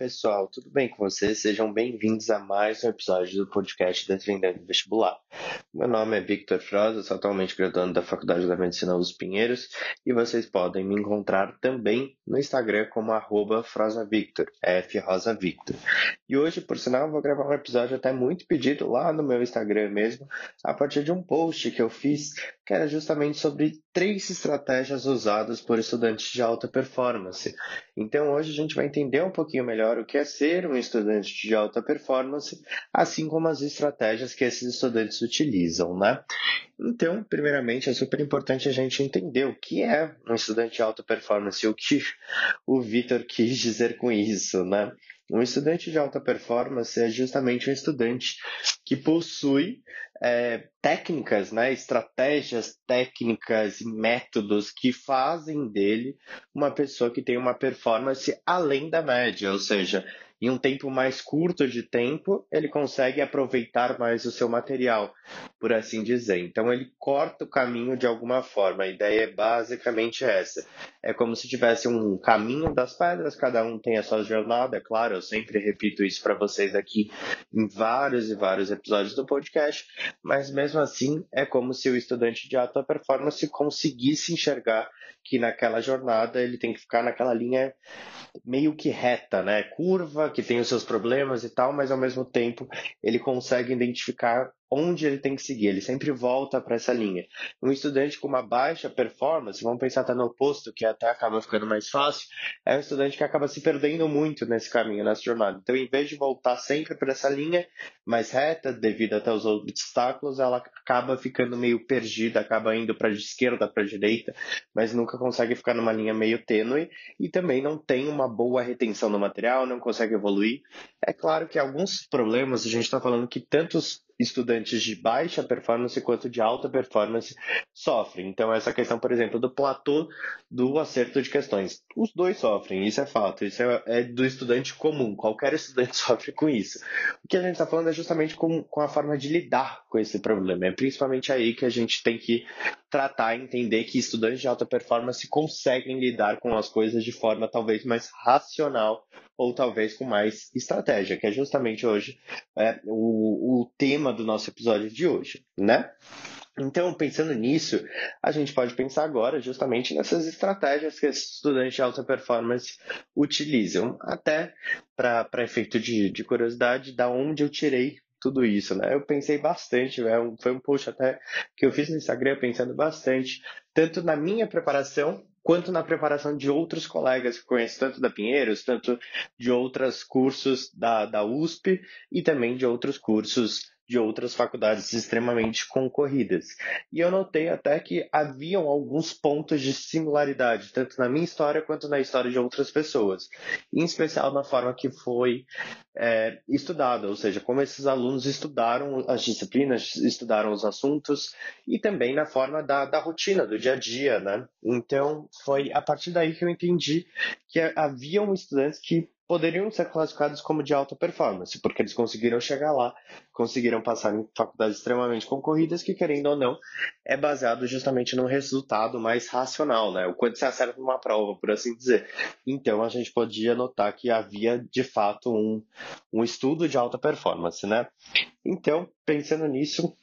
pessoal, tudo bem com vocês? Sejam bem-vindos a mais um episódio do podcast Defendendo Vestibular. Meu nome é Victor Froza, sou atualmente graduando da Faculdade da Medicina dos Pinheiros e vocês podem me encontrar também no Instagram como arroba FrosaVictor, FRosaVictor. E hoje, por sinal, vou gravar um episódio até muito pedido lá no meu Instagram mesmo, a partir de um post que eu fiz que era justamente sobre três estratégias usadas por estudantes de alta performance. Então hoje a gente vai entender um pouquinho melhor o que é ser um estudante de alta performance, assim como as estratégias que esses estudantes utilizam, né? Então, primeiramente, é super importante a gente entender o que é um estudante de alta performance, o que o Vitor quis dizer com isso, né? Um estudante de alta performance é justamente um estudante que possui é, técnicas, né, estratégias técnicas e métodos que fazem dele uma pessoa que tem uma performance além da média, ou seja, em um tempo mais curto de tempo, ele consegue aproveitar mais o seu material, por assim dizer. Então, ele corta o caminho de alguma forma. A ideia é basicamente essa. É como se tivesse um caminho das pedras, cada um tem a sua jornada, é claro, eu sempre repito isso para vocês aqui em vários e vários episódios do podcast, mas mesmo assim é como se o estudante de alta performance conseguisse enxergar que naquela jornada ele tem que ficar naquela linha meio que reta, né? Curva, que tem os seus problemas e tal, mas ao mesmo tempo ele consegue identificar onde ele tem que seguir, ele sempre volta para essa linha. Um estudante com uma baixa performance, vamos pensar até no oposto, que até acaba ficando mais fácil, é um estudante que acaba se perdendo muito nesse caminho, nessa jornada. Então, em vez de voltar sempre para essa linha mais reta, devido até os obstáculos, ela acaba ficando meio perdida, acaba indo para a esquerda, para a direita, mas nunca consegue ficar numa linha meio tênue e também não tem uma boa retenção do material, não consegue evoluir. É claro que alguns problemas, a gente está falando que tantos estudantes de baixa performance quanto de alta performance sofrem. Então, essa questão, por exemplo, do platô do acerto de questões. Os dois sofrem, isso é fato. Isso é, é do estudante comum. Qualquer estudante sofre com isso. O que a gente está falando é justamente com, com a forma de lidar com esse problema. É principalmente aí que a gente tem que tratar e entender que estudantes de alta performance conseguem lidar com as coisas de forma talvez mais racional ou talvez com mais estratégia, que é justamente hoje é, o, o tema do nosso episódio de hoje, né? Então, pensando nisso, a gente pode pensar agora justamente nessas estratégias que esses estudantes de alta performance utilizam, até para efeito de, de curiosidade, da onde eu tirei tudo isso, né? Eu pensei bastante, né? foi um post até que eu fiz no Instagram pensando bastante, tanto na minha preparação quanto na preparação de outros colegas que conheço, tanto da Pinheiros, tanto de outros cursos da, da USP e também de outros cursos de outras faculdades extremamente concorridas. E eu notei até que haviam alguns pontos de similaridade, tanto na minha história quanto na história de outras pessoas, em especial na forma que foi é, estudado, ou seja, como esses alunos estudaram as disciplinas, estudaram os assuntos e também na forma da, da rotina, do dia a dia, né? Então, foi a partir daí que eu entendi que haviam estudantes que poderiam ser classificados como de alta performance, porque eles conseguiram chegar lá, conseguiram passar em faculdades extremamente concorridas, que querendo ou não, é baseado justamente num resultado mais racional, né? O quanto você acerta numa prova, por assim dizer. Então a gente podia notar que havia de fato um, um estudo de alta performance, né? Então, pensando nisso,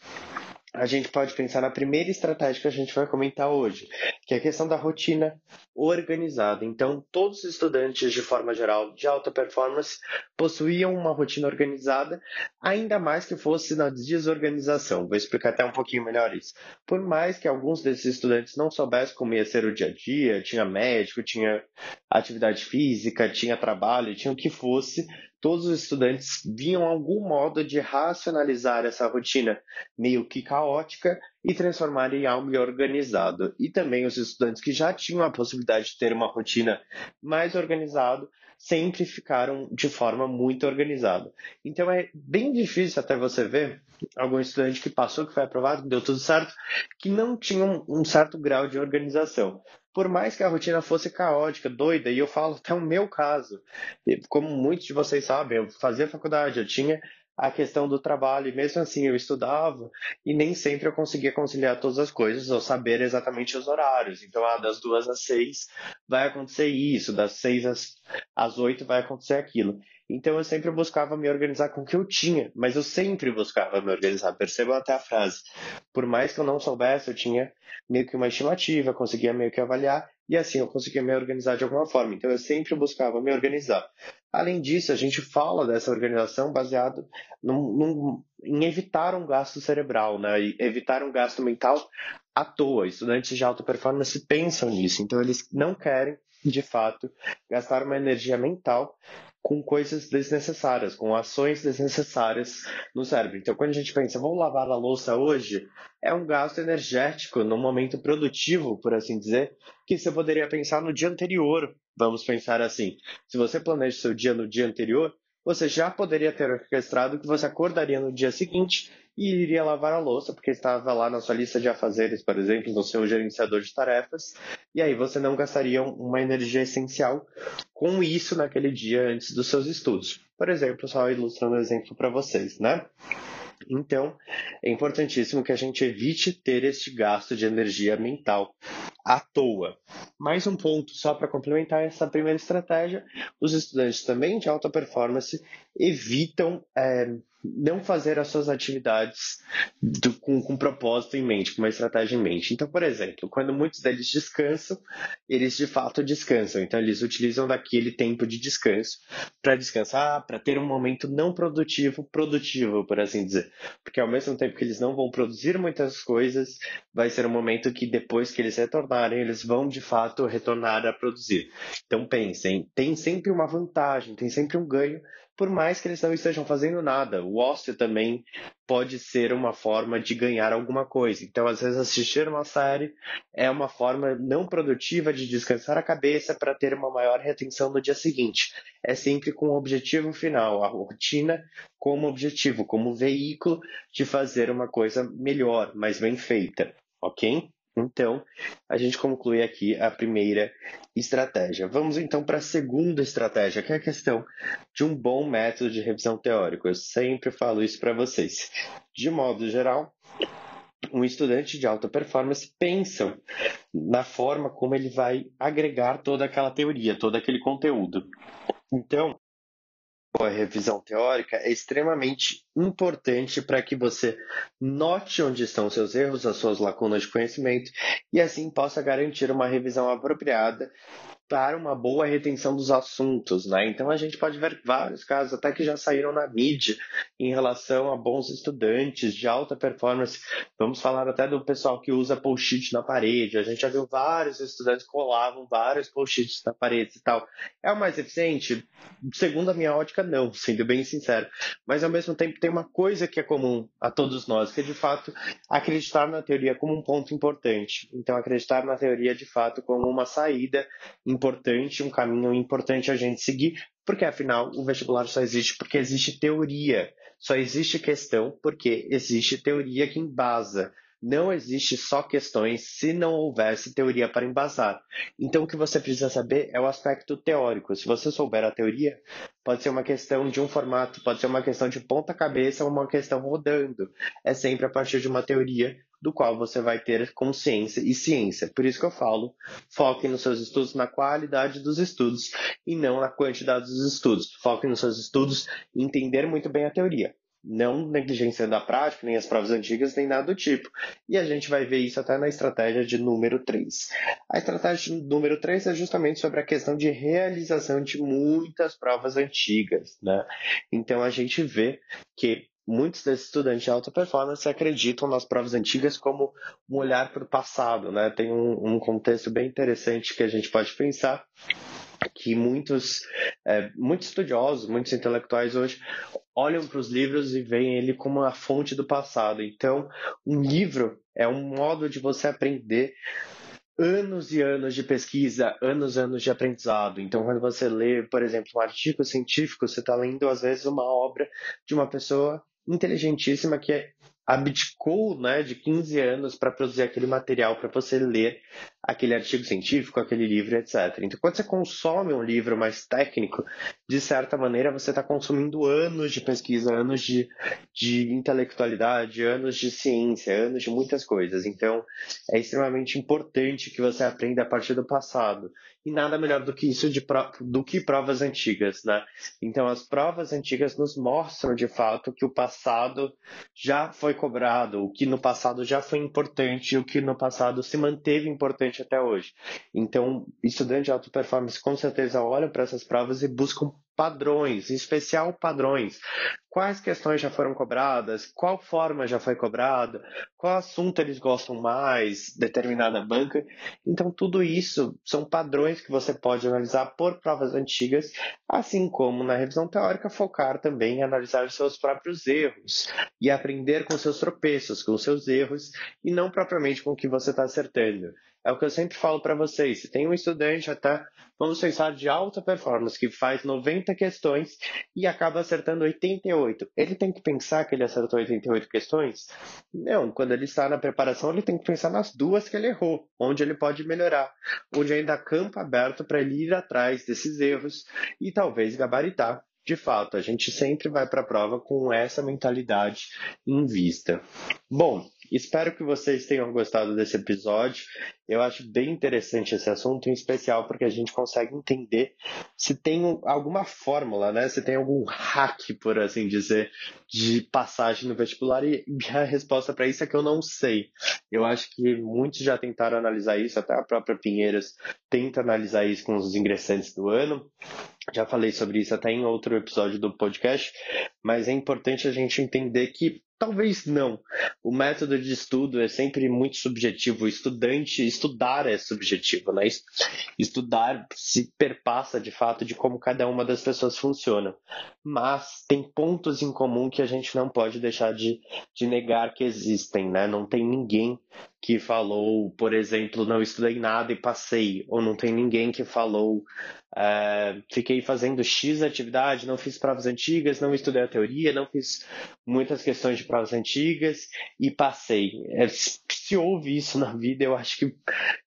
a gente pode pensar na primeira estratégia que a gente vai comentar hoje, que é a questão da rotina organizada. Então, todos os estudantes, de forma geral, de alta performance, possuíam uma rotina organizada, ainda mais que fosse na desorganização. Vou explicar até um pouquinho melhor isso. Por mais que alguns desses estudantes não soubessem como ia ser o dia a dia, tinha médico, tinha atividade física, tinha trabalho, tinha o que fosse, todos os estudantes viam algum modo de racionalizar essa rotina meio que caótica e transformar em algo organizado. E também os estudantes que já tinham a possibilidade de ter uma rotina mais organizada sempre ficaram de forma muito organizada. Então é bem difícil até você ver algum estudante que passou, que foi aprovado, que deu tudo certo, que não tinha um certo grau de organização por mais que a rotina fosse caótica, doida, e eu falo até o meu caso, como muitos de vocês sabem, eu fazia faculdade, eu tinha a questão do trabalho, e mesmo assim eu estudava e nem sempre eu conseguia conciliar todas as coisas ou saber exatamente os horários. Então, ah, das duas às seis vai acontecer isso, das seis às às 8 vai acontecer aquilo. Então eu sempre buscava me organizar com o que eu tinha, mas eu sempre buscava me organizar. Percebam até a frase. Por mais que eu não soubesse, eu tinha meio que uma estimativa, conseguia meio que avaliar, e assim eu conseguia me organizar de alguma forma. Então eu sempre buscava me organizar. Além disso, a gente fala dessa organização baseado num, num, em evitar um gasto cerebral, né? E evitar um gasto mental à toa. Estudantes de alta performance pensam nisso, então eles não querem, de fato, gastar uma energia mental com coisas desnecessárias, com ações desnecessárias no cérebro. Então, quando a gente pensa, vamos lavar a louça hoje, é um gasto energético num momento produtivo, por assim dizer, que você poderia pensar no dia anterior. Vamos pensar assim: se você planeja seu dia no dia anterior, você já poderia ter orquestrado que você acordaria no dia seguinte e iria lavar a louça, porque estava lá na sua lista de afazeres, por exemplo, no seu gerenciador de tarefas, e aí você não gastaria uma energia essencial com isso naquele dia antes dos seus estudos. Por exemplo, só ilustrando um exemplo para vocês, né? Então, é importantíssimo que a gente evite ter este gasto de energia mental à toa. Mais um ponto só para complementar essa primeira estratégia: os estudantes também de alta performance evitam é, não fazer as suas atividades do, com, com propósito em mente, com uma estratégia em mente. Então, por exemplo, quando muitos deles descansam, eles de fato descansam. Então, eles utilizam daquele tempo de descanso para descansar, para ter um momento não produtivo, produtivo, por assim dizer. Porque ao mesmo tempo que eles não vão produzir muitas coisas, vai ser um momento que depois que eles retornarem, eles vão de fato retornar a produzir. Então, pensem, tem sempre uma vantagem, tem sempre um ganho por mais que eles não estejam fazendo nada. O ócio também pode ser uma forma de ganhar alguma coisa. Então, às vezes, assistir uma série é uma forma não produtiva de descansar a cabeça para ter uma maior retenção no dia seguinte. É sempre com o objetivo final, a rotina como objetivo, como veículo de fazer uma coisa melhor, mais bem feita, ok? Então, a gente conclui aqui a primeira estratégia. Vamos então para a segunda estratégia, que é a questão de um bom método de revisão teórico. Eu sempre falo isso para vocês. De modo geral, um estudante de alta performance pensa na forma como ele vai agregar toda aquela teoria, todo aquele conteúdo. Então, a revisão teórica é extremamente importante para que você note onde estão seus erros, as suas lacunas de conhecimento e assim possa garantir uma revisão apropriada para uma boa retenção dos assuntos, né? Então a gente pode ver vários casos até que já saíram na mídia em relação a bons estudantes de alta performance. Vamos falar até do pessoal que usa post-it na parede. A gente já viu vários estudantes colavam vários post-its na parede e tal. É o mais eficiente? Segundo a minha ótica, não, sendo bem sincero. Mas ao mesmo tempo tem uma coisa que é comum a todos nós, que é de fato acreditar na teoria como um ponto importante. Então acreditar na teoria de fato como uma saída importante, um caminho importante a gente seguir, porque afinal o vestibular só existe porque existe teoria, só existe questão porque existe teoria que embasa. Não existe só questões se não houvesse teoria para embasar. Então, o que você precisa saber é o aspecto teórico. Se você souber a teoria, pode ser uma questão de um formato, pode ser uma questão de ponta-cabeça ou uma questão rodando. É sempre a partir de uma teoria do qual você vai ter consciência e ciência. Por isso que eu falo, foque nos seus estudos na qualidade dos estudos e não na quantidade dos estudos. Foque nos seus estudos e entender muito bem a teoria. Não negligenciando a prática, nem as provas antigas, nem nada do tipo. E a gente vai ver isso até na estratégia de número 3. A estratégia de número 3 é justamente sobre a questão de realização de muitas provas antigas. Né? Então a gente vê que muitos desses estudantes de alta performance acreditam nas provas antigas como um olhar para o passado, né? Tem um, um, contexto bem interessante que a gente pode pensar que muitos, é, muitos estudiosos, muitos intelectuais hoje olham para os livros e veem ele como a fonte do passado. Então, um livro é um modo de você aprender anos e anos de pesquisa, anos e anos de aprendizado. Então, quando você lê, por exemplo, um artigo científico, você está lendo, às vezes, uma obra de uma pessoa inteligentíssima que abdicou né, de 15 anos para produzir aquele material para você ler aquele artigo científico, aquele livro, etc. Então, quando você consome um livro mais técnico, de certa maneira você está consumindo anos de pesquisa, anos de, de intelectualidade, anos de ciência, anos de muitas coisas. Então, é extremamente importante que você aprenda a partir do passado. E nada melhor do que isso de do que provas antigas, né? Então, as provas antigas nos mostram de fato que o passado já foi cobrado, o que no passado já foi importante, o que no passado se manteve importante até hoje. Então, estudantes de alta performance com certeza olham para essas provas e buscam padrões, em especial padrões. Quais questões já foram cobradas? Qual forma já foi cobrada? Qual assunto eles gostam mais? Determinada banca. Então, tudo isso são padrões que você pode analisar por provas antigas, assim como na revisão teórica, focar também em analisar os seus próprios erros e aprender com seus tropeços, com seus erros, e não propriamente com o que você está acertando. É o que eu sempre falo para vocês. Se tem um estudante até, vamos pensar, de alta performance, que faz 90 questões e acaba acertando 88, ele tem que pensar que ele acertou 88 questões? Não, quando ele está na preparação, ele tem que pensar nas duas que ele errou, onde ele pode melhorar, onde ainda há campo aberto para ele ir atrás desses erros e talvez gabaritar de fato, a gente sempre vai para a prova com essa mentalidade em vista. Bom, espero que vocês tenham gostado desse episódio. Eu acho bem interessante esse assunto, em especial porque a gente consegue entender se tem alguma fórmula, né? Se tem algum hack, por assim dizer, de passagem no vestibular. E a resposta para isso é que eu não sei. Eu acho que muitos já tentaram analisar isso, até a própria Pinheiros tenta analisar isso com os ingressantes do ano. Já falei sobre isso até em outro episódio do podcast, mas é importante a gente entender que Talvez não. O método de estudo é sempre muito subjetivo. O estudante, estudar é subjetivo, né? Estudar se perpassa de fato de como cada uma das pessoas funciona. Mas tem pontos em comum que a gente não pode deixar de, de negar que existem, né? Não tem ninguém que falou, por exemplo, não estudei nada e passei, ou não tem ninguém que falou, uh, fiquei fazendo X atividade, não fiz provas antigas, não estudei a teoria, não fiz muitas questões de provas antigas e passei. É, se houve isso na vida, eu acho que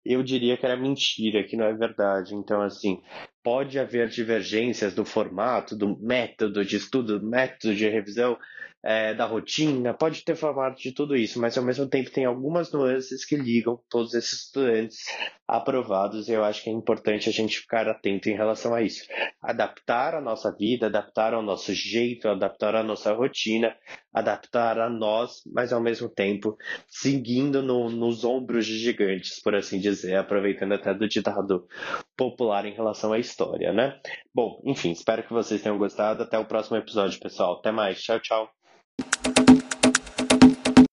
eu diria que era mentira, que não é verdade. Então, assim, pode haver divergências do formato, do método de estudo, do método de revisão, é, da rotina, pode ter formato de tudo isso, mas ao mesmo tempo tem algumas nuances que ligam todos esses estudantes aprovados e eu acho que é importante a gente ficar atento em relação a isso. Adaptar a nossa vida, adaptar ao nosso jeito, adaptar a nossa rotina, adaptar a nós, mas ao mesmo tempo seguindo no, nos ombros de gigantes, por assim dizer, aproveitando até do ditado popular em relação à história, né? Bom, enfim, espero que vocês tenham gostado. Até o próximo episódio, pessoal. Até mais. Tchau, tchau. you